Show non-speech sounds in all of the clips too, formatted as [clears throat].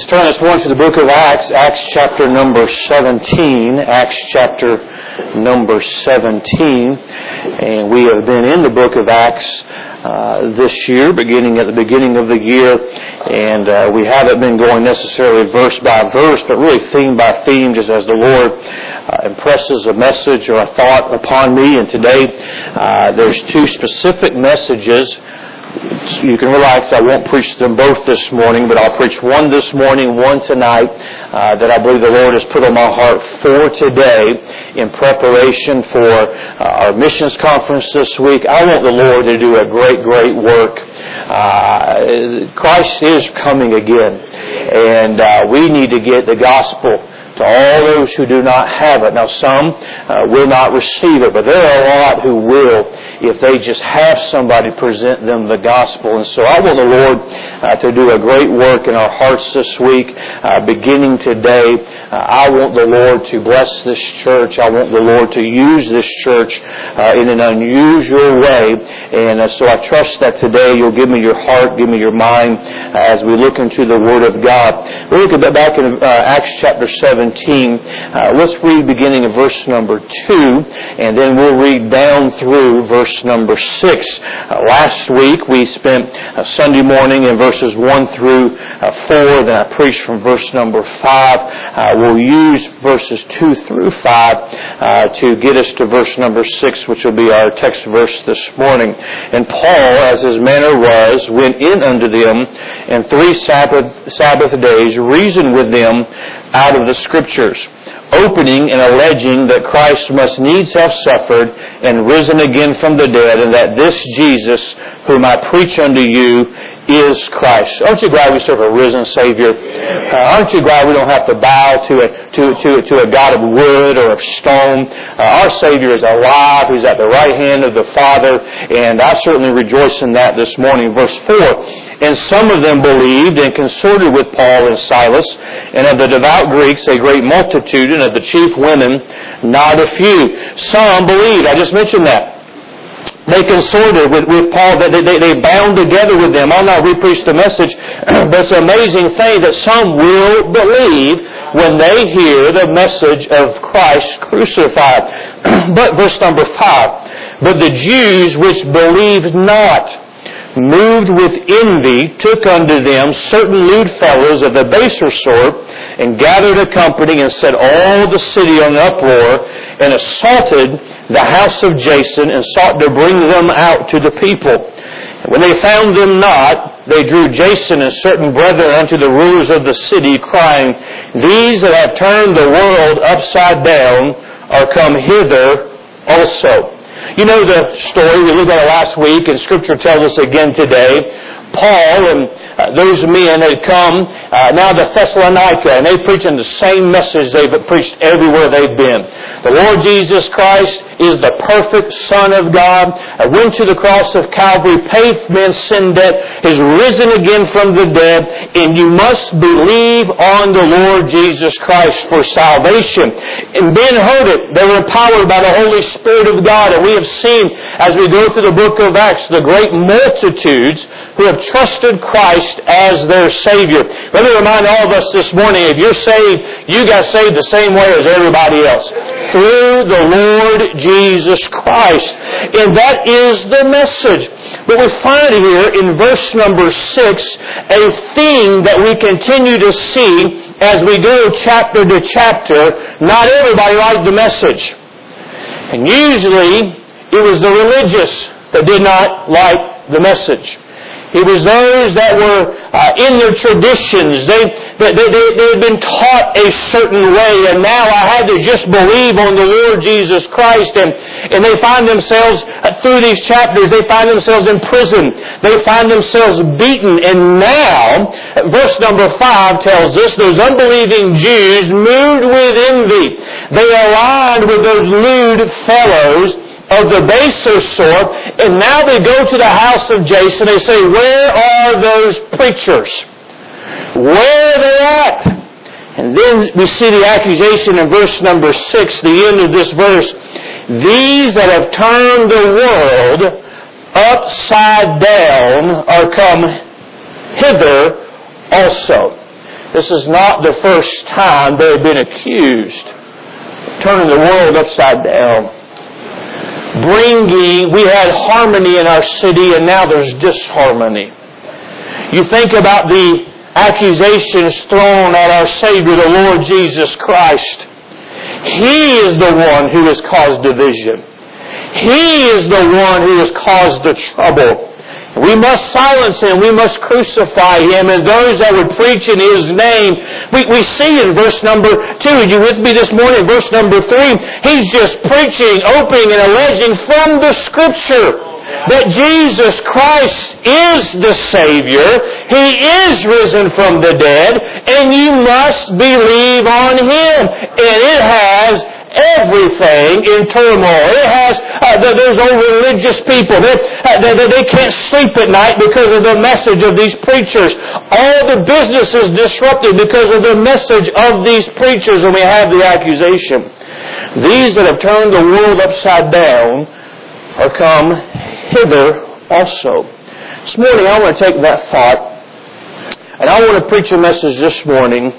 Let's turn this morning to the book of Acts, Acts chapter number 17. Acts chapter number 17. And we have been in the book of Acts uh, this year, beginning at the beginning of the year. And uh, we haven't been going necessarily verse by verse, but really theme by theme, just as the Lord uh, impresses a message or a thought upon me. And today, uh, there's two specific messages you can relax. I won't preach them both this morning, but I'll preach one this morning, one tonight, uh, that I believe the Lord has put on my heart for today in preparation for uh, our missions conference this week. I want the Lord to do a great, great work. Uh, Christ is coming again, and uh, we need to get the gospel to all those who do not have it. Now, some uh, will not receive it, but there are a lot who will if they just have somebody present them the gospel. And so I want the Lord uh, to do a great work in our hearts this week, uh, beginning today. Uh, I want the Lord to bless this church. I want the Lord to use this church uh, in an unusual way. And uh, so I trust that today you'll give me your heart, give me your mind as we look into the Word of God. We'll look back in Acts chapter 7 17. Uh, let's read beginning of verse number 2, and then we'll read down through verse number 6. Uh, last week we spent uh, Sunday morning in verses 1 through uh, 4, then I preached from verse number 5. Uh, we'll use verses 2 through 5 uh, to get us to verse number 6, which will be our text verse this morning. And Paul, as his manner was, went in unto them, and three Sabbath, Sabbath days reasoned with them out of the Scriptures, opening and alleging that Christ must needs have suffered and risen again from the dead, and that this Jesus, whom I preach unto you, is Christ. Aren't you glad we serve a risen Savior? Uh, aren't you glad we don't have to bow to a, to, to, to a God of wood or of stone? Uh, our Savior is alive. He's at the right hand of the Father, and I certainly rejoice in that this morning. Verse 4, and some of them believed and consorted with Paul and Silas, and of the devout Greeks a great multitude, and of the chief women not a few. Some believed. I just mentioned that. They consorted with, with Paul, they, they, they bound together with them. I'll not repreach the message, [clears throat] but it's an amazing thing that some will believe when they hear the message of Christ crucified. [clears throat] but verse number five, but the Jews which believed not, moved with envy, took unto them certain lewd fellows of the baser sort, and gathered a company, and set all the city on uproar, and assaulted the house of Jason, and sought to bring them out to the people. when they found them not, they drew Jason and certain brethren unto the rulers of the city, crying, These that have turned the world upside down are come hither also. You know the story. We looked at it last week, and Scripture tells us again today. Paul and uh, those men had come uh, now to Thessalonica, and they preaching the same message they've preached everywhere they've been. The Lord Jesus Christ is the perfect Son of God, went to the cross of Calvary, paid men's sin debt, is risen again from the dead, and you must believe on the Lord Jesus Christ for salvation. And Ben heard it. They were empowered by the Holy Spirit of God, and we have seen as we go through the book of Acts the great multitudes who have trusted Christ as their Savior. Let me remind all of us this morning, if you're saved, you got saved the same way as everybody else. Through the Lord Jesus Christ. And that is the message. But we find here in verse number six a theme that we continue to see as we go chapter to chapter. Not everybody liked the message. And usually it was the religious that did not like the message. It was those that were uh, in their traditions. They, they, they, they had been taught a certain way, and now I had to just believe on the Lord Jesus Christ. And, and they find themselves, uh, through these chapters, they find themselves in prison. They find themselves beaten. And now, verse number 5 tells us, those unbelieving Jews moved with envy. They aligned with those lewd fellows of the baser sort, and now they go to the house of Jason. They say, Where are those preachers? Where are they at? And then we see the accusation in verse number six, the end of this verse. These that have turned the world upside down are come hither also. This is not the first time they have been accused, turning the world upside down. Bringing, we had harmony in our city and now there's disharmony. You think about the accusations thrown at our Savior, the Lord Jesus Christ. He is the one who has caused division. He is the one who has caused the trouble. We must silence him. We must crucify him. And those that would preach in his name, we, we see in verse number two, are you with me this morning? Verse number three, he's just preaching, opening and alleging from the scripture that Jesus Christ is the Savior. He is risen from the dead, and you must believe on Him. And it has everything in turmoil. It has, uh, there's old religious people that, uh, they, they can't sleep at night because of the message of these preachers. All the business is disrupted because of the message of these preachers and we have the accusation. These that have turned the world upside down are come hither also. This morning I want to take that thought and I want to preach a message this morning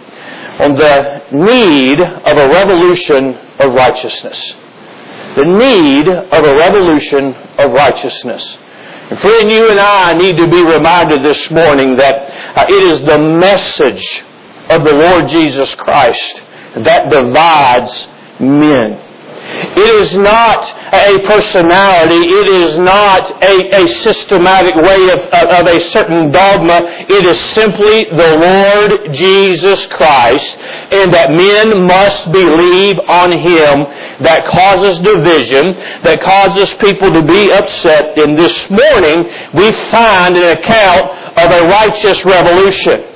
on the need of a revolution of righteousness. The need of a revolution of righteousness. And friend, you and I need to be reminded this morning that uh, it is the message of the Lord Jesus Christ that divides men. It is not a personality. It is not a, a systematic way of, of, a certain dogma. It is simply the Lord Jesus Christ and that men must believe on Him that causes division, that causes people to be upset. And this morning we find an account of a righteous revolution.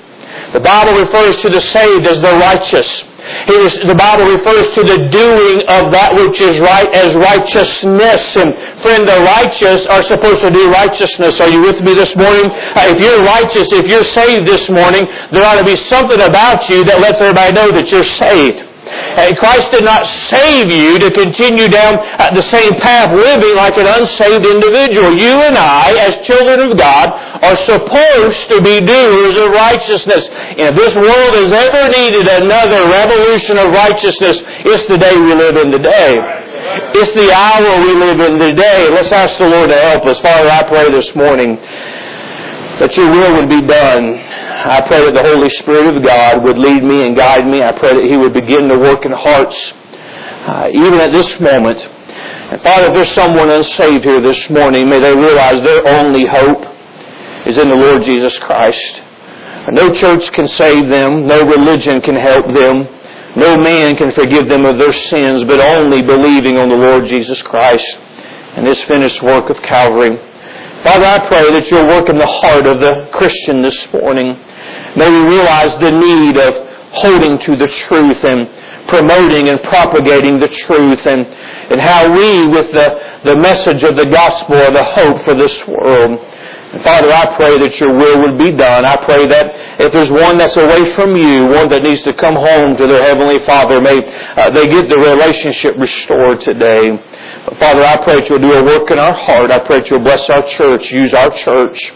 The Bible refers to the saved as the righteous. Was, the Bible refers to the doing of that which is right as righteousness. And friend, the righteous are supposed to do righteousness. Are you with me this morning? Uh, if you're righteous, if you're saved this morning, there ought to be something about you that lets everybody know that you're saved. Uh, Christ did not save you to continue down the same path living like an unsaved individual. You and I, as children of God, are supposed to be doers of righteousness. And if this world has ever needed another revolution of righteousness, it's the day we live in today. It's the hour we live in today. Let's ask the Lord to help us. Father, I pray this morning that your will would be done. I pray that the Holy Spirit of God would lead me and guide me. I pray that He would begin to work in hearts, uh, even at this moment. And Father, if there's someone unsaved here this morning, may they realize their only hope is in the Lord Jesus Christ. No church can save them. No religion can help them. No man can forgive them of their sins, but only believing on the Lord Jesus Christ and His finished work of Calvary. Father, I pray that you'll work in the heart of the Christian this morning. May we realize the need of holding to the truth and promoting and propagating the truth and, and how we, with the, the message of the gospel, are the hope for this world. And Father, I pray that your will would be done. I pray that if there's one that's away from you, one that needs to come home to their Heavenly Father, may uh, they get the relationship restored today. Father, I pray that you'll do a work in our heart. I pray that you'll bless our church, use our church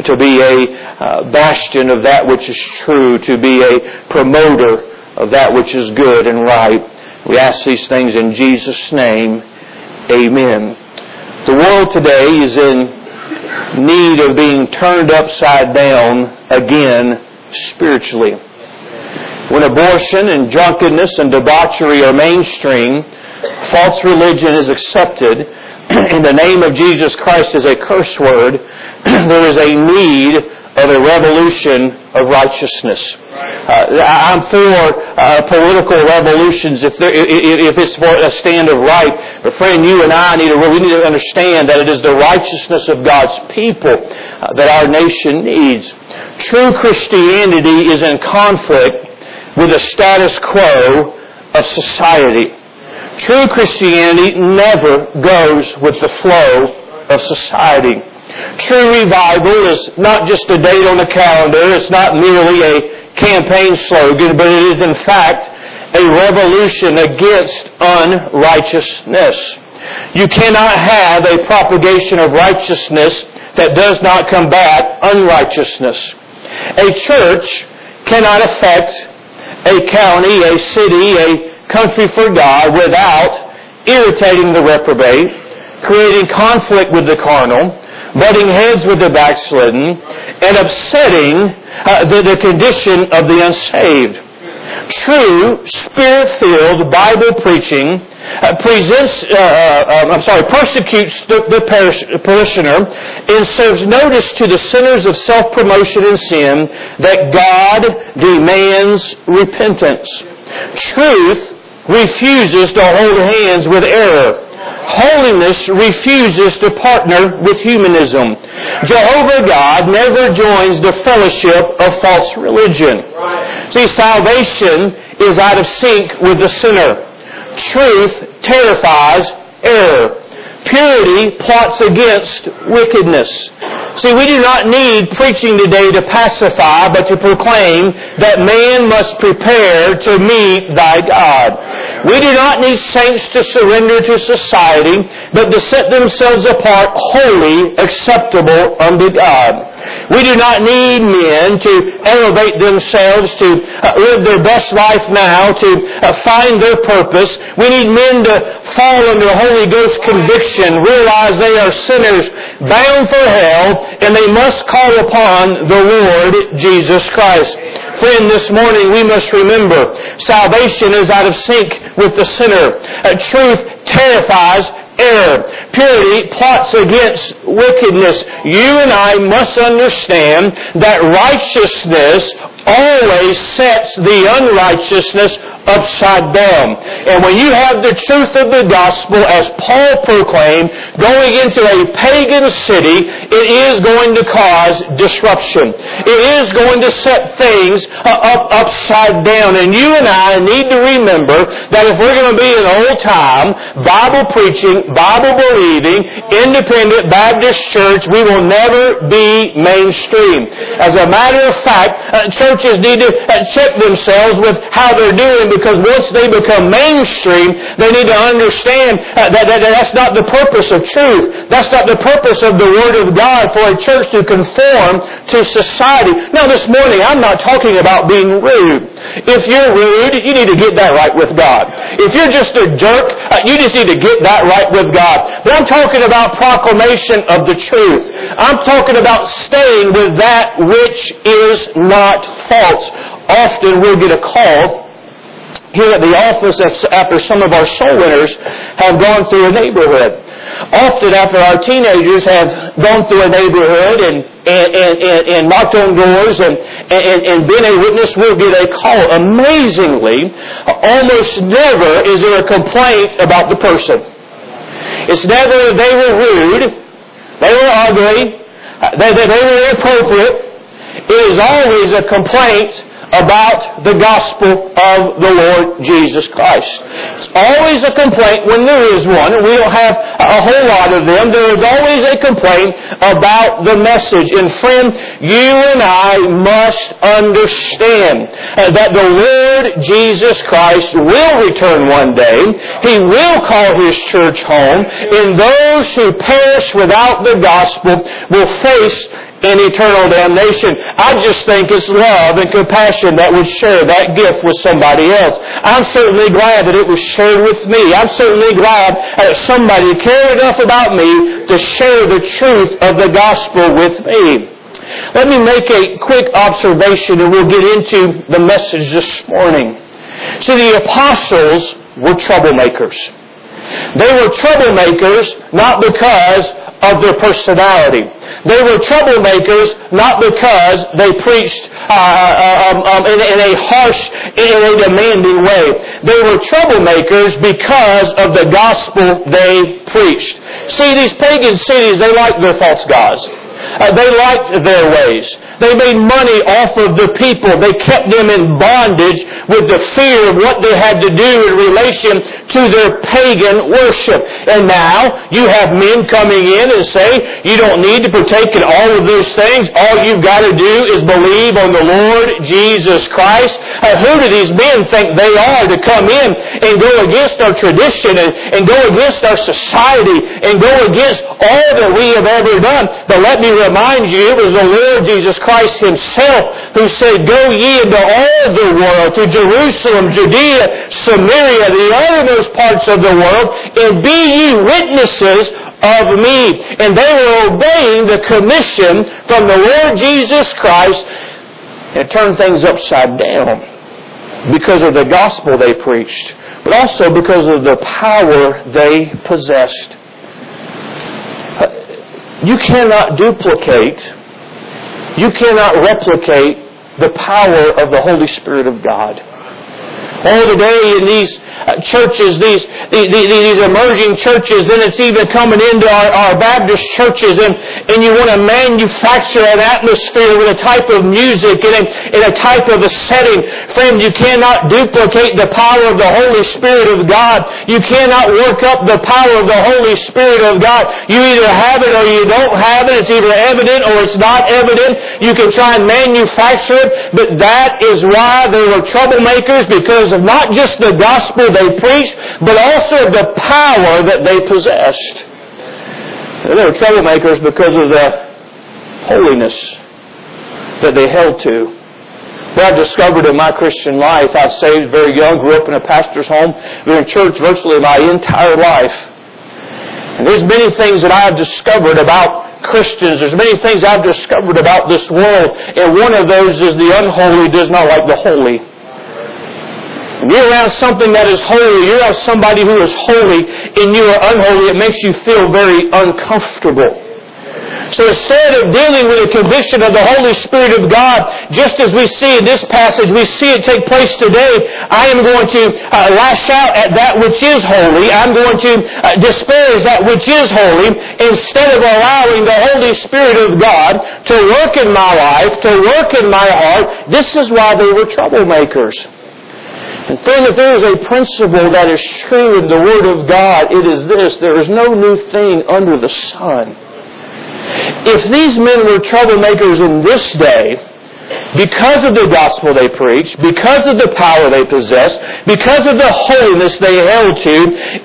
to be a uh, bastion of that which is true, to be a promoter of that which is good and right. We ask these things in Jesus' name. Amen. The world today is in need of being turned upside down again spiritually. When abortion and drunkenness and debauchery are mainstream, false religion is accepted [clears throat] in the name of Jesus Christ is a curse word, [clears throat] there is a need of a revolution of righteousness. Uh, I'm for uh, political revolutions if, there, if it's for a stand of right. But friend, you and I need to we need to understand that it is the righteousness of God's people uh, that our nation needs. True Christianity is in conflict with the status quo of society. True Christianity never goes with the flow of society. True revival is not just a date on the calendar. It's not merely a campaign slogan, but it is in fact a revolution against unrighteousness. You cannot have a propagation of righteousness that does not combat unrighteousness. A church cannot affect a county, a city, a country for God without irritating the reprobate, creating conflict with the carnal, butting heads with the backslidden, and upsetting uh, the, the condition of the unsaved. True, spirit-filled Bible preaching uh, presents, uh, uh, I'm sorry, persecutes the, the parish, parishioner and serves notice to the sinners of self-promotion and sin that God demands repentance. Truth refuses to hold hands with error. Holiness refuses to partner with humanism. Jehovah God never joins the fellowship of false religion. See, salvation is out of sync with the sinner. Truth terrifies error. Purity plots against wickedness. See, we do not need preaching today to pacify, but to proclaim that man must prepare to meet thy God. We do not need saints to surrender to society, but to set themselves apart holy, acceptable unto God. We do not need men to elevate themselves to uh, live their best life now, to uh, find their purpose. We need men to fall under the Holy Ghost conviction, realize they are sinners bound for hell, and they must call upon the Lord Jesus Christ. Friend, this morning we must remember salvation is out of sync with the sinner. Uh, truth terrifies error. Purity plots against wickedness. You and I must understand that righteousness always sets the unrighteousness upside down. And when you have the truth of the gospel, as Paul proclaimed, going into a pagan city, it is going to cause disruption. It is going to set things uh, up upside down. And you and I need to remember that if we're going to be an old time, Bible preaching, Bible believing, independent Baptist church, we will never be mainstream. As a matter of fact, uh, churches need to uh, check themselves with how they're doing because once they become mainstream, they need to understand uh, that, that, that's not the purpose of truth. That's not the purpose of the Word of God for a church to conform to society. Now this morning, I'm not talking about being rude. If you're rude, you need to get that right with God. If you're just a jerk, uh, you just need to get that right with God. But I'm talking about proclamation of the truth. I'm talking about staying with that which is not false. Often we'll get a call here at the office after some of our soul winners have gone through a neighborhood. Often after our teenagers have gone through a neighborhood and, and, and, and, knocked on doors and, and, and been a witness, we'll get a call. Amazingly, almost never is there a complaint about the person. It's never they were rude, they were ugly, they, they, they were inappropriate. It is always a complaint about the gospel of the Lord Jesus Christ. It's always a complaint when there is one, and we don't have a whole lot of them. There is always a complaint about the message. And friend, you and I must understand uh, that the Lord Jesus Christ will return one day. He will call His church home, and those who perish without the gospel will face in eternal damnation. I just think it's love and compassion that would share that gift with somebody else. I'm certainly glad that it was shared with me. I'm certainly glad that somebody cared enough about me to share the truth of the gospel with me. Let me make a quick observation and we'll get into the message this morning. See, the apostles were troublemakers. They were troublemakers not because of their personality. They were troublemakers not because they preached uh, uh, um, um, in, in, a harsh, in a demanding way. They were troublemakers because of the gospel they preached. See, these pagan cities, they liked their false gods. Uh, they liked their ways. They made money off of the people. They kept them in bondage with the fear of what they had to do in relation to their pagan worship. And now you have men coming in and say, you don't need to partake in all of those things. All you've got to do is believe on the Lord Jesus Christ. Uh, who do these men think they are to come in and go against our tradition and, and go against our society and go against all that we have ever done? But let me remind you, it was the Lord Jesus Christ Himself who said, Go ye into all the world, to Jerusalem, Judea, Samaria, the uttermost parts of the world, and be ye witnesses of me. And they were obeying the commission from the Lord Jesus Christ and turned things upside down because of the gospel they preached, but also because of the power they possessed. You cannot duplicate, you cannot replicate the power of the Holy Spirit of God. Oh, today in these uh, churches, these, these, these emerging churches, then it's even coming into our, our Baptist churches, and, and you want to manufacture an atmosphere with a type of music and a, and a type of a setting. Friend, you cannot duplicate the power of the Holy Spirit of God. You cannot work up the power of the Holy Spirit of God. You either have it or you don't have it. It's either evident or it's not evident. You can try and manufacture it, but that is why they were troublemakers because of not just the gospel they preached, but also the power that they possessed. They were troublemakers because of the holiness that they held to. What I've discovered in my Christian life, I saved very young, grew up in a pastor's home, been in church virtually my entire life. And there's many things that I have discovered about Christians. There's many things I've discovered about this world. And one of those is the unholy does not like the holy. When you're around something that is holy, you're around somebody who is holy and you are unholy, it makes you feel very uncomfortable. So instead of dealing with the conviction of the Holy Spirit of God, just as we see in this passage, we see it take place today, I am going to uh, lash out at that which is holy. I'm going to uh, disparage that which is holy instead of allowing the Holy Spirit of God to work in my life, to work in my heart. This is why they were troublemakers. And friend, if there is a principle that is true in the Word of God, it is this. There is no new thing under the sun. If these men were troublemakers in this day, because of the gospel they preached, because of the power they possessed, because of the holiness they held to,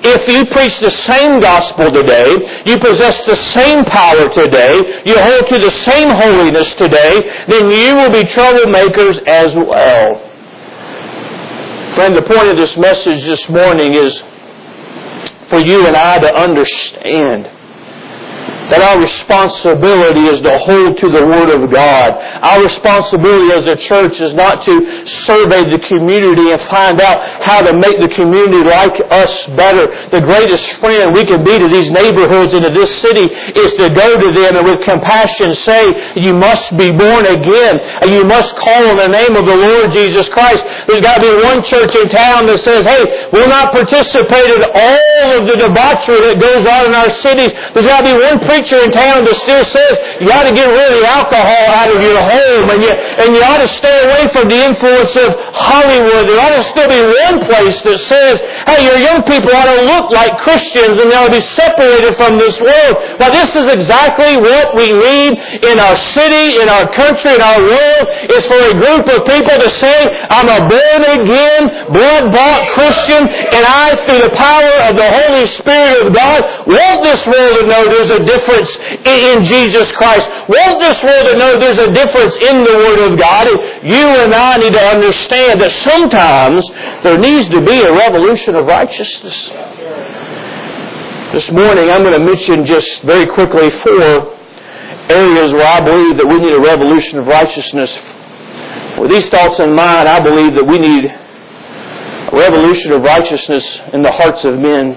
if you preach the same gospel today, you possess the same power today, you hold to the same holiness today, then you will be troublemakers as well. Friend, the point of this message this morning is for you and I to understand that our responsibility is to hold to the Word of God. Our responsibility as a church is not to survey the community and find out how to make the community like us better. The greatest friend we can be to these neighborhoods and to this city is to go to them and with compassion say, you must be born again. You must call on the name of the Lord Jesus Christ. There's got to be one church in town that says, hey, we're not participating in all of the debauchery that goes on in our cities. There's got to be one preacher preacher in town that still says you ought to get rid of the alcohol out of your home and you, and you ought to stay away from the influence of Hollywood. There ought to still be one place that says, hey, your young people ought to look like Christians and they ought to be separated from this world. Now this is exactly what we need in our city, in our country, in our world, is for a group of people to say, I'm a born again, blood bought Christian, and I, through the power of the Holy Spirit of God, want this world to know there's a difference difference in Jesus Christ. Want this world to know there's a difference in the Word of God. You and I need to understand that sometimes there needs to be a revolution of righteousness. This morning I'm going to mention just very quickly four areas where I believe that we need a revolution of righteousness. With these thoughts in mind, I believe that we need a revolution of righteousness in the hearts of men.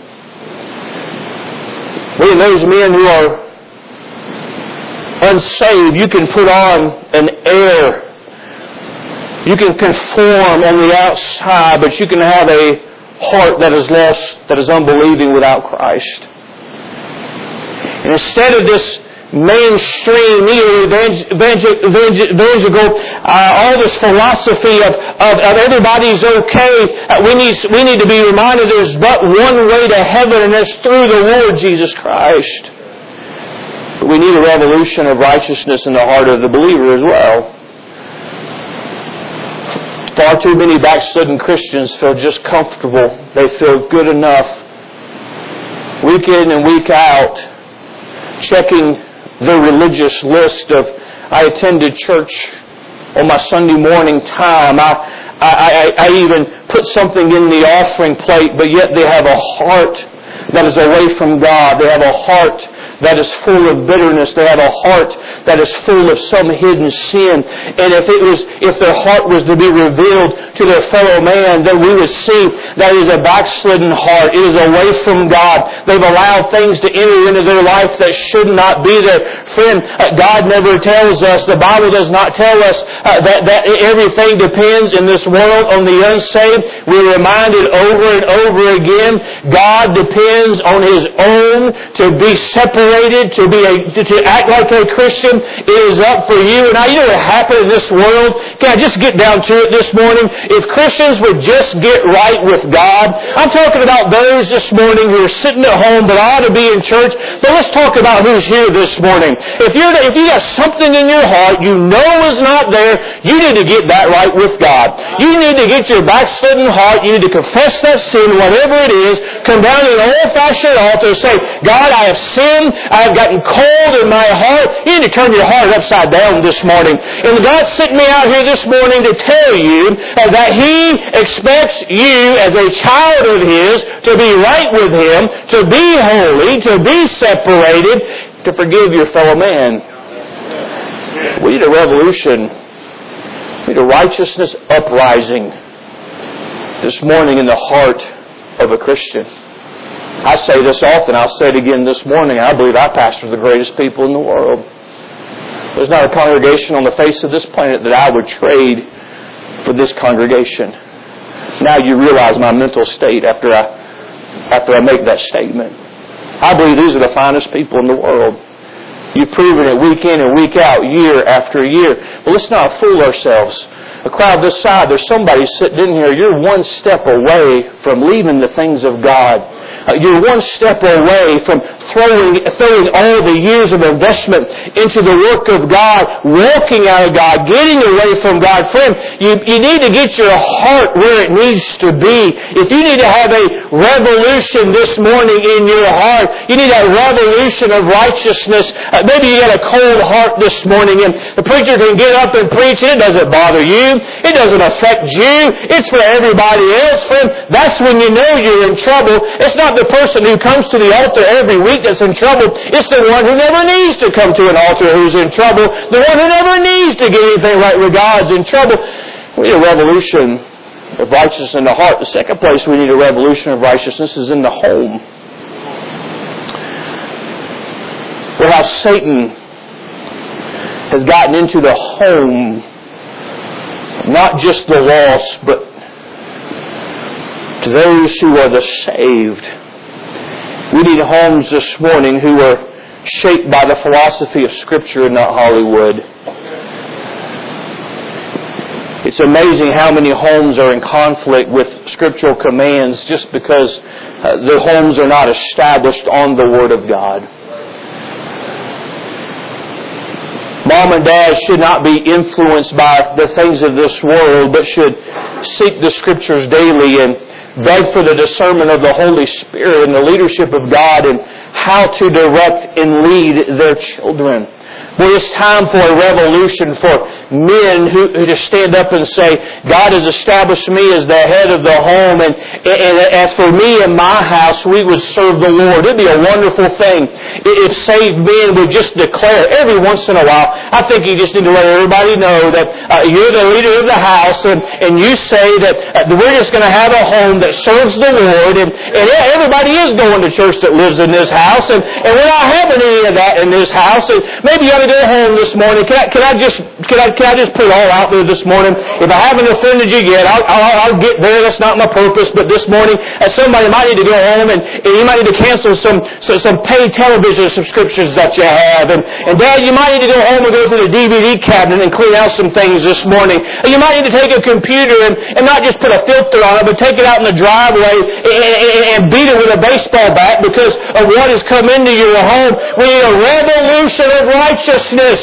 When those men who are unsaved, you can put on an air. You can conform on the outside, but you can have a heart that is less, that is unbelieving without Christ. And instead of this mainstream, neo-evangelical, uh, all this philosophy of, of, of everybody's okay. Uh, we, need, we need to be reminded there's but one way to heaven, and that's through the Lord Jesus Christ. But we need a revolution of righteousness in the heart of the believer as well. Far too many backslidden Christians feel just comfortable. They feel good enough. Week in and week out, checking the religious list of, I attended church on my Sunday morning time. I, I, I, I even put something in the offering plate, but yet they have a heart that is away from God. They have a heart that is full of bitterness. They have a heart that is full of some hidden sin. And if it was, if their heart was to be revealed to their fellow man, then we would see that is a backslidden heart. It is away from God. They've allowed things to enter into their life that should not be there. Friend, uh, God never tells us, the Bible does not tell us uh, that, that everything depends in this world on the unsaved. We're reminded over and over again, God depends on His own to be separated to be a, to, to act like a Christian, it is up for you. Now, you know what happened in this world? Can I just get down to it this morning? If Christians would just get right with God, I'm talking about those this morning who are sitting at home but ought to be in church. But let's talk about who's here this morning. If you're, if you got something in your heart you know is not there, you need to get that right with God. You need to get your backslidden heart. You need to confess that sin, whatever it is. Come down to an old-fashioned altar and say, God, I have sinned. I've gotten cold in my heart. You need to turn your heart upside down this morning. And God sent me out here this morning to tell you uh, that He expects you as a child of His to be right with Him, to be holy, to be separated, to forgive your fellow man. We need a revolution. We need a righteousness uprising this morning in the heart of a Christian. I say this often, I'll say it again this morning. I believe I pastor the greatest people in the world. There's not a congregation on the face of this planet that I would trade for this congregation. Now you realize my mental state after I, after I make that statement. I believe these are the finest people in the world. You've proven it week in and week out, year after year. But let's not fool ourselves. A crowd this side, there's somebody sitting in here, you're one step away from leaving the things of God. Uh, you're one step away from throwing, throwing all the years of investment into the work of God, walking out of God, getting away from God. Friend, you, you need to get your heart where it needs to be. If you need to have a revolution this morning in your heart, you need a revolution of righteousness. Uh, maybe you got a cold heart this morning and the preacher can get up and preach and it doesn't bother you. It doesn't affect you. It's for everybody else, friend. That's when you know you're in trouble. It's not not the person who comes to the altar every week that's in trouble. It's the one who never needs to come to an altar who's in trouble. The one who never needs to get anything right with God's in trouble. We need a revolution of righteousness in the heart. The second place we need a revolution of righteousness is in the home. Where how Satan has gotten into the home, not just the lost, but to those who are the saved. We need homes this morning who are shaped by the philosophy of Scripture and not Hollywood. It's amazing how many homes are in conflict with scriptural commands just because uh, the homes are not established on the Word of God. Mom and dad should not be influenced by the things of this world, but should seek the Scriptures daily and beg for the discernment of the Holy Spirit and the leadership of God and how to direct and lead their children. Well, it's time for a revolution for men who, who to stand up and say, God has established me as the head of the home, and, and as for me and my house, we would serve the Lord. It'd be a wonderful thing if saved men would just declare every once in a while. I think you just need to let everybody know that uh, you're the leader of the house, and, and you say that uh, we're just going to have a home that serves the Lord, and, and everybody is going to church that lives in this house, and, and we're not having any of that in this house. And maybe you ought to go home this morning. Can I, can I just can I, can I just put it all out there this morning? If I haven't offended you yet, I'll, I'll, I'll get there. That's not my purpose. But this morning, as somebody might need to go home and, and you might need to cancel some some, some paid television subscriptions that you have. And, and Dad, you might need to go home and go to the DVD cabinet and clean out some things this morning. And you might need to take a computer and, and not just put a filter on it, but take it out in the driveway and, and, and beat it with a baseball bat because of what has come into your home. We need a revolution of righteousness.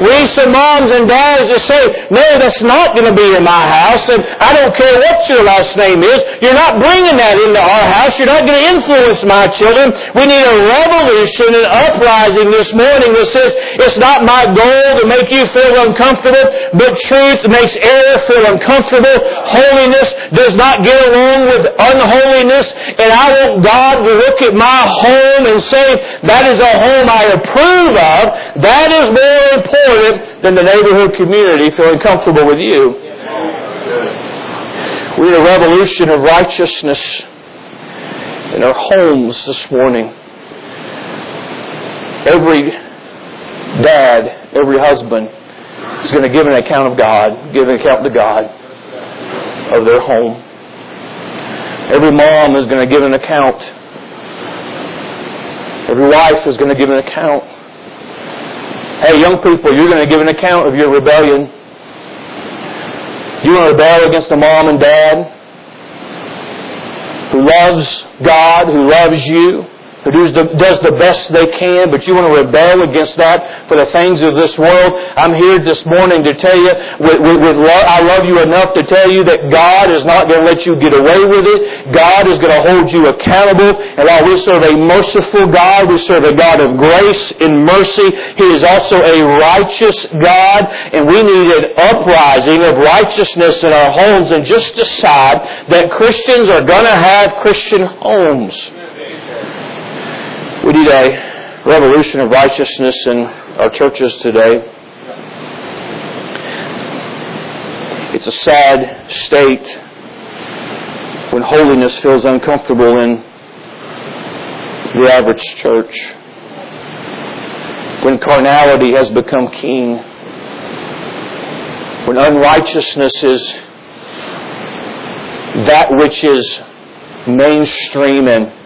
We some moms and dads just say, no, that's not going to be in my house, and I don't care what your last name is. You're not bringing that into our house. You're not going to influence my children. We need a revolution and uprising this morning that says, it's not my goal to make you feel uncomfortable, but truth makes error feel uncomfortable. Holiness does not get along with unholiness, and I want God to look at my home and say, that is a home I approve of. That is more important than the neighborhood community feeling comfortable with you. We're a revolution of righteousness in our homes this morning. Every dad, every husband is going to give an account of God, give an account to God of their home. Every mom is going to give an account. Every wife is going to give an account. Hey, young people, you're going to give an account of your rebellion. You want to rebel against a mom and dad who loves God, who loves you, who does the, does the best they can, but you want to rebel against that for the things of this world. I'm here this morning to tell you, with, with, with I love you enough to tell you that God is not going to let you get away with it. God is going to hold you accountable. And while we serve a merciful God, we serve a God of grace and mercy. He is also a righteous God, and we need an uprising of righteousness in our homes and just decide that Christians are going to have Christian homes. We need a revolution of righteousness in our churches today. It's a sad state when holiness feels uncomfortable in the average church. When carnality has become king. When unrighteousness is that which is mainstream and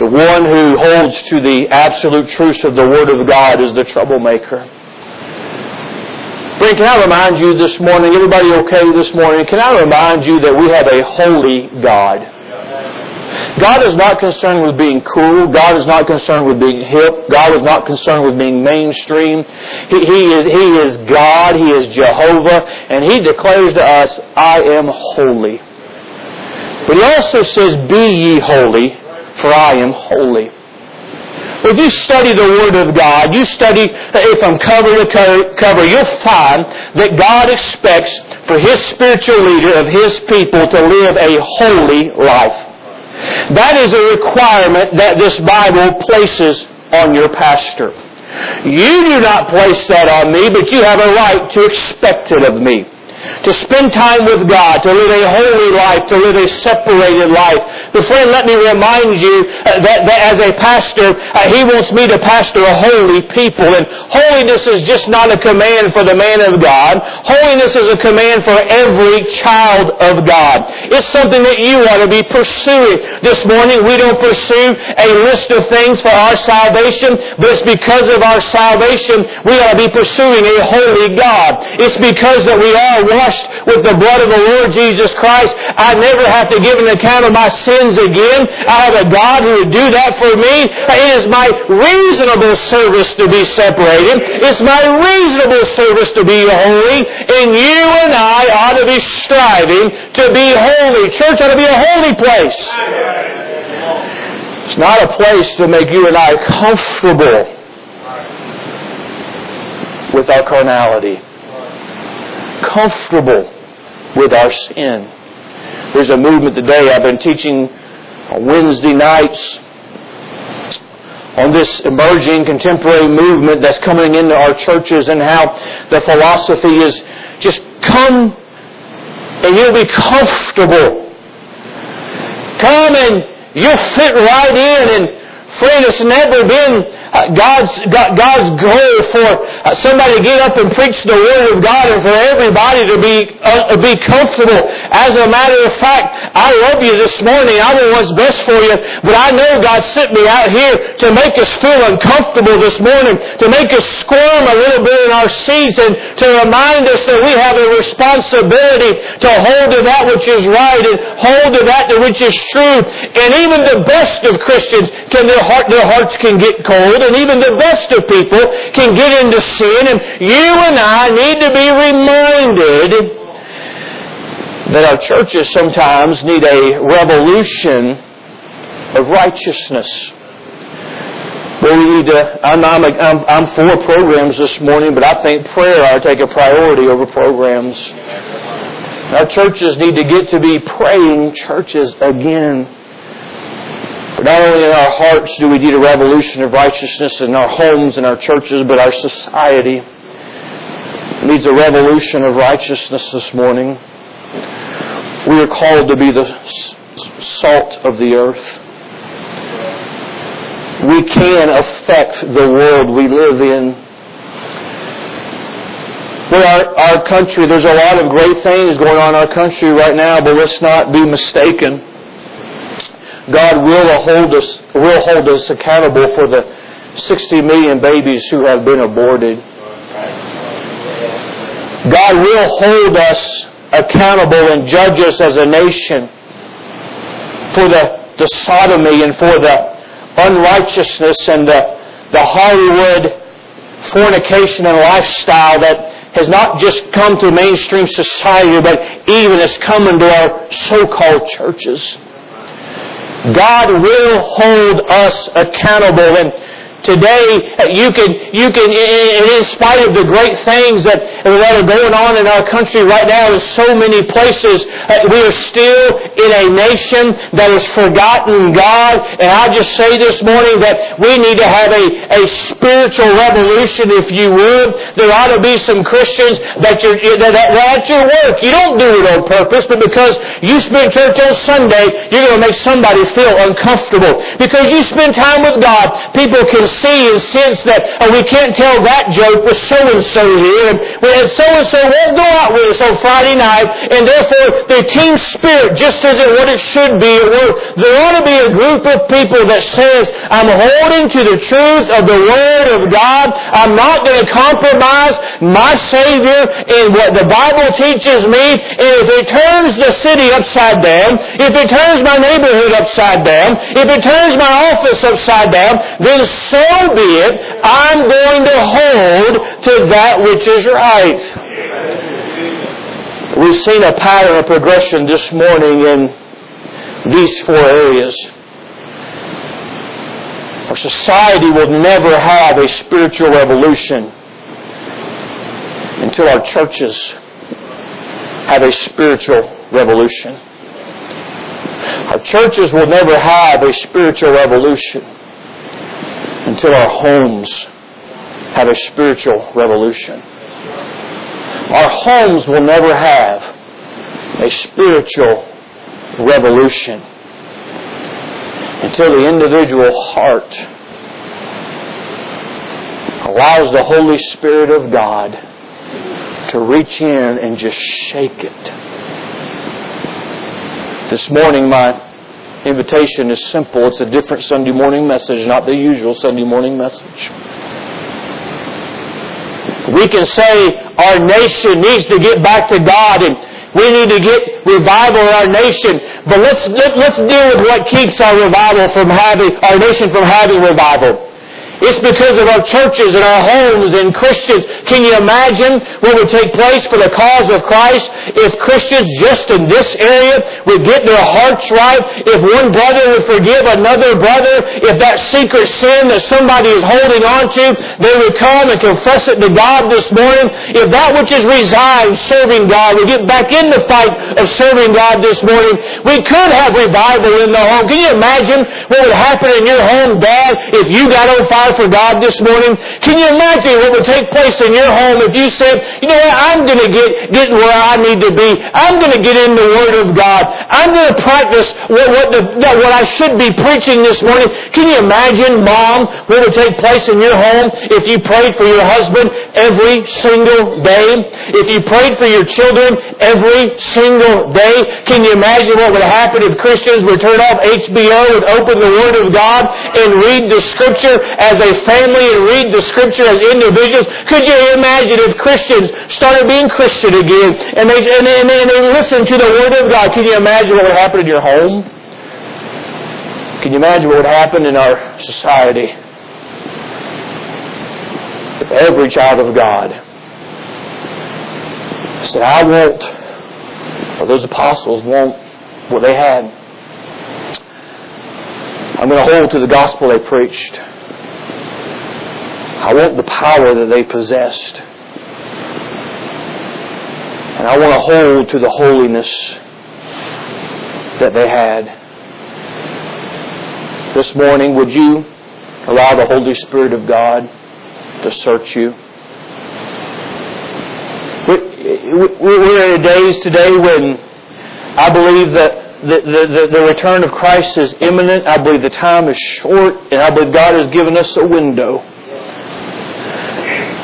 the one who holds to the absolute truth of the Word of God is the troublemaker. Friend, can I remind you this morning, everybody okay this morning? Can I remind you that we have a holy God? God is not concerned with being cool. God is not concerned with being hip. God is not concerned with being mainstream. He, he, is, he is God. He is Jehovah. And He declares to us, I am holy. But He also says, Be ye holy, for I am holy. If you study the Word of God, you study from cover to cover, you'll find that God expects for His spiritual leader of His people to live a holy life. That is a requirement that this Bible places on your pastor. You do not place that on me, but you have a right to expect it of me to spend time with God, to live a holy life, to live a separated life. But friend, let me remind you uh, that, that as a pastor, uh, He wants me to pastor a holy people. And holiness is just not a command for the man of God. Holiness is a command for every child of God. It's something that you ought to be pursuing. This morning, we don't pursue a list of things for our salvation, but it's because of our salvation we ought to be pursuing a holy God. It's because that we are washed with the blood of the Lord Jesus Christ. I never have to give an account of my sins again. I have a God who would do that for me. It is my reasonable service to be separated. It's my reasonable service to be holy. And you and I ought to be striving to be holy. Church ought to be a holy place. It's not a place to make you and I comfortable with our carnality comfortable with our sin. There's a movement today. I've been teaching on Wednesday nights on this emerging contemporary movement that's coming into our churches and how the philosophy is just come and you'll be comfortable. Come and you'll fit right in and Friend, it's never been uh, God's, God's goal for uh, somebody to get up and preach the Word of God and for everybody to be, uh, be comfortable. As a matter of fact, I love you this morning. I know what's best for you, but I know God sent me out here to make us feel uncomfortable this morning, to make us squirm a little bit in our seats and to remind us that we have a responsibility to hold to that which is right and hold to that which is true. And even the best of Christians can their heart, their hearts can get cold. And even the best of people can get into sin, and you and I need to be reminded that our churches sometimes need a revolution of righteousness. Well, we need to, I'm, I'm, I'm, I'm for programs this morning, but I think prayer ought to take a priority over programs. Our churches need to get to be praying churches again. Not only in our hearts do we need a revolution of righteousness in our homes and our churches, but our society needs a revolution of righteousness this morning. We are called to be the salt of the earth we can affect the world we live in. Well, our, our country, there's a lot of great things going on in our country right now, but let's not be mistaken. God will hold us, will hold us accountable for the 60 million babies who have been aborted. God will hold us accountable and judge us as a nation for the, the sodomy and for the unrighteousness and the, the Hollywood fornication and lifestyle that has not just come to mainstream society, but even has come into our so-called churches. God will hold us accountable. And Today, you can, you can, in spite of the great things that, that are going on in our country right now in so many places, uh, we are still in a nation that has forgotten God. And I just say this morning that we need to have a, a spiritual revolution, if you would. There ought to be some Christians that you're, that, that at your work, you don't do it on purpose, but because you spend church on Sunday, you're going to make somebody feel uncomfortable. Because you spend time with God, people can see and sense that oh, we can't tell that joke with so-and-so here, and so-and-so won't go out with us on Friday night, and therefore the team spirit just isn't what it should be at work. There ought to be a group of people that says, I'm holding to the truth of the Word of God. I'm not going to compromise my Savior and what the Bible teaches me, and if it turns the city upside down, if it turns my neighborhood upside down, if it turns my office upside down, then so so be it, I'm going to hold to that which is right. We've seen a pattern of progression this morning in these four areas. Our society will never have a spiritual revolution until our churches have a spiritual revolution. Our churches will never have a spiritual revolution until our homes have a spiritual revolution. Our homes will never have a spiritual revolution until the individual heart allows the Holy Spirit of God to reach in and just shake it. This morning, my invitation is simple. It's a different Sunday morning message, not the usual Sunday morning message. We can say our nation needs to get back to God and we need to get revival in our nation. But let's, let, us let us deal with what keeps our revival from having, our nation from having revival. It's because of our churches and our homes and Christians. Can you imagine what would take place for the cause of Christ if Christians just in this area would get their hearts right? If one brother would forgive another brother? If that secret sin that somebody is holding on to, they would come and confess it to God this morning? If that which is resigned serving God would get back in the fight of serving God this morning, we could have revival in the home. Can you imagine what would happen in your home, Dad, if you got on fire for God this morning? Can you imagine what would take place in your home if you said, you know what, I'm going to get, get where I need to be. I'm going to get in the Word of God. I'm going to practice what, what, the, what I should be preaching this morning. Can you imagine, Mom, what would take place in your home if you prayed for your husband every single day? If you prayed for your children every single day? Can you imagine what would happen if Christians would turn off HBO and open the Word of God and read the Scripture as a family and read the scripture as individuals. Could you imagine if Christians started being Christian again and they, and, they, and they listened to the Word of God? Can you imagine what would happen in your home? Can you imagine what would happen in our society? If every child of God said, I want, or those apostles want what they had, I'm going to hold to the gospel they preached. I want the power that they possessed. And I want to hold to the holiness that they had. This morning, would you allow the Holy Spirit of God to search you? We're in days today when I believe that the, the, the, return of Christ is imminent. I believe the time is short, and I believe God has given us a window.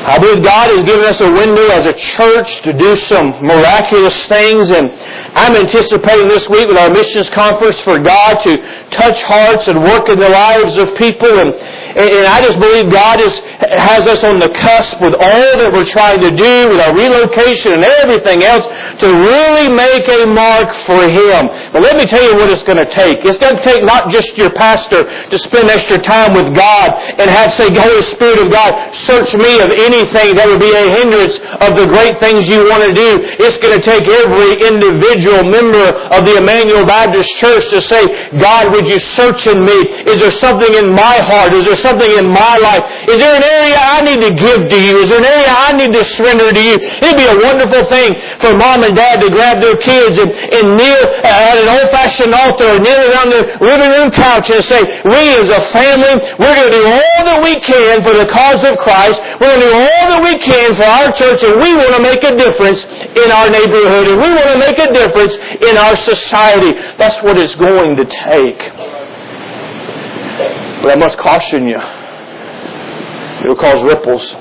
I believe God has given us a window as a church to do some miraculous things, and I'm anticipating this week with our missions conference for God to touch hearts and work in the lives of people. And, and I just believe God is, has us on the cusp with all that we're trying to do with our relocation and everything else to really make a mark for Him. But let me tell you what it's going to take. It's going to take not just your pastor to spend extra time with God and have say, Holy Spirit of God, search me of any anything that would be a hindrance of the great things you want to do. It's going to take every individual member of the Emmanuel Baptist Church to say, God, would you search in me? Is there something in my heart? Is there something in my life? Is there an area I need to give to you? Is there an area I need to surrender to you? It'd be a wonderful thing for mom and dad to grab their kids and, and kneel at an old-fashioned altar or kneel around the living room couch and say, we as a family, we're going to do all that we can for the cause of Christ. We're going to do all that we can for our church and we want to make a difference in our neighborhood and we want to make a difference in our society. That's what it's going to take. But I must caution you. It will cause ripples.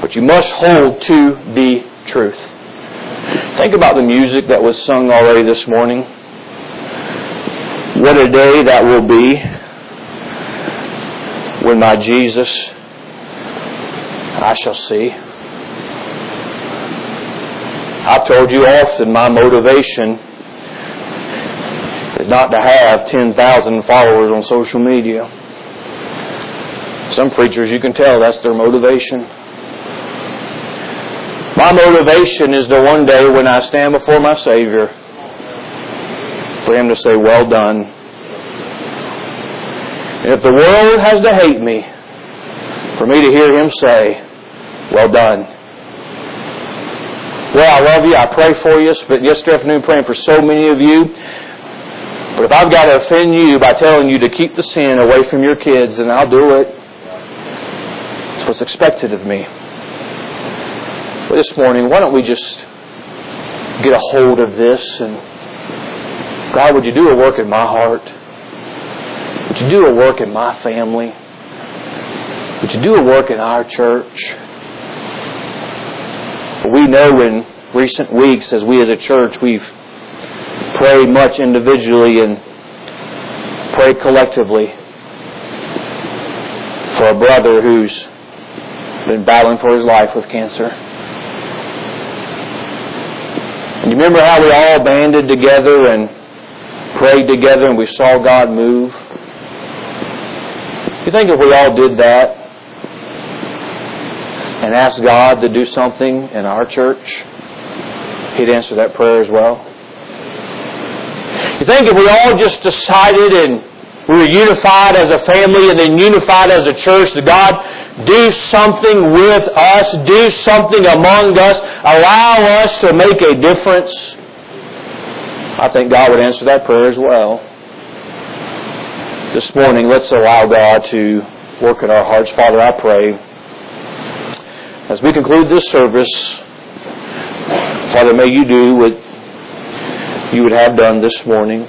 But you must hold to the truth. Think about the music that was sung already this morning. What a day that will be when my Jesus I shall see. I've told you often my motivation is not to have 10,000 followers on social media. Some preachers, you can tell that's their motivation. My motivation is the one day when I stand before my Savior for Him to say, Well done. And if the world has to hate me, for me to hear Him say, well done. Well, I love you. I pray for you. Spent yesterday afternoon praying for so many of you. But if I've got to offend you by telling you to keep the sin away from your kids, then I'll do it. It's what's expected of me. But this morning, why don't we just get a hold of this and God, would you do a work in my heart? Would you do a work in my family? Would you do a work in our church? We know in recent weeks, as we as a church, we've prayed much individually and prayed collectively for a brother who's been battling for his life with cancer. And you remember how we all banded together and prayed together and we saw God move? You think if we all did that, and ask God to do something in our church, He'd answer that prayer as well. You think if we all just decided and we were unified as a family and then unified as a church, that God do something with us, do something among us, allow us to make a difference, I think God would answer that prayer as well. This morning, let's allow God to work in our hearts. Father, I pray as we conclude this service, Father, may you do what you would have done this morning.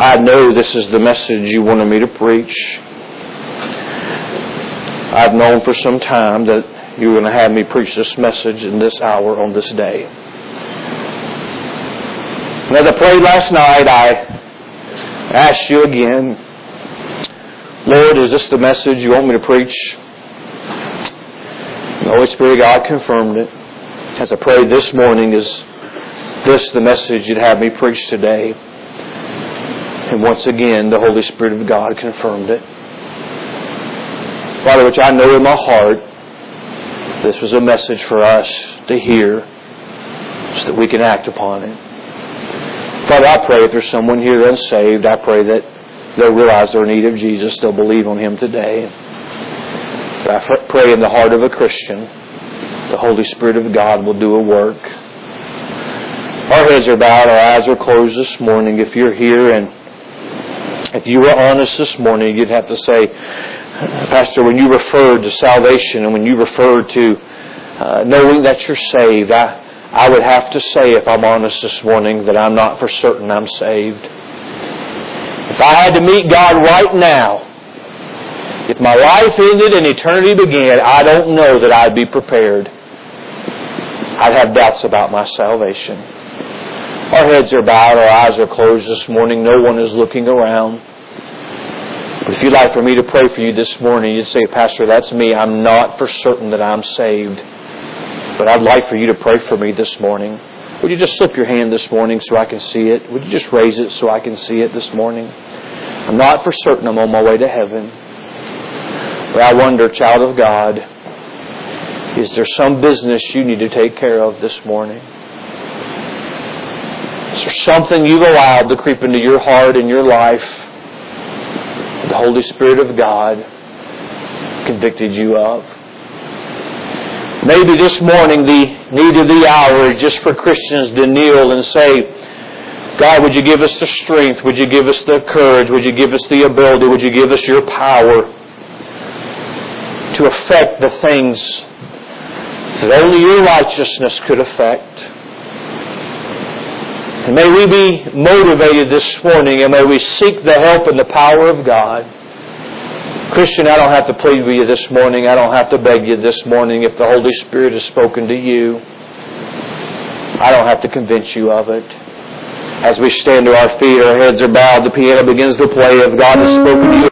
I know this is the message you wanted me to preach. I've known for some time that you were going to have me preach this message in this hour on this day. And as I prayed last night, I asked you again, Lord, is this the message you want me to preach? Holy Spirit God confirmed it. As I prayed this morning, is this the message you'd have me preach today? And once again, the Holy Spirit of God confirmed it. Father, which I know in my heart, this was a message for us to hear so that we can act upon it. Father, I pray if there's someone here unsaved, I pray that they'll realize their need of Jesus. They'll believe on Him today. I pray in the heart of a Christian, the Holy Spirit of God will do a work. Our heads are bowed, our eyes are closed this morning. If you're here and if you were honest this morning, you'd have to say, Pastor, when you referred to salvation and when you referred to uh, knowing that you're saved, I, I would have to say, if I'm honest this morning, that I'm not for certain I'm saved. If I had to meet God right now, if my life ended and eternity began, I don't know that I'd be prepared. I'd have doubts about my salvation. Our heads are bowed, our eyes are closed this morning. No one is looking around. But if you'd like for me to pray for you this morning, you'd say, Pastor, that's me. I'm not for certain that I'm saved. But I'd like for you to pray for me this morning. Would you just slip your hand this morning so I can see it? Would you just raise it so I can see it this morning? I'm not for certain I'm on my way to heaven. But I wonder, child of God, is there some business you need to take care of this morning? Is there something you've allowed to creep into your heart and your life? The Holy Spirit of God convicted you of. Maybe this morning the need of the hour is just for Christians to kneel and say, God, would you give us the strength? Would you give us the courage? Would you give us the ability? Would you give us your power? To affect the things that only your righteousness could affect. And may we be motivated this morning and may we seek the help and the power of God. Christian, I don't have to plead with you this morning. I don't have to beg you this morning. If the Holy Spirit has spoken to you, I don't have to convince you of it. As we stand to our feet, our heads are bowed, the piano begins to play. If God has spoken to you,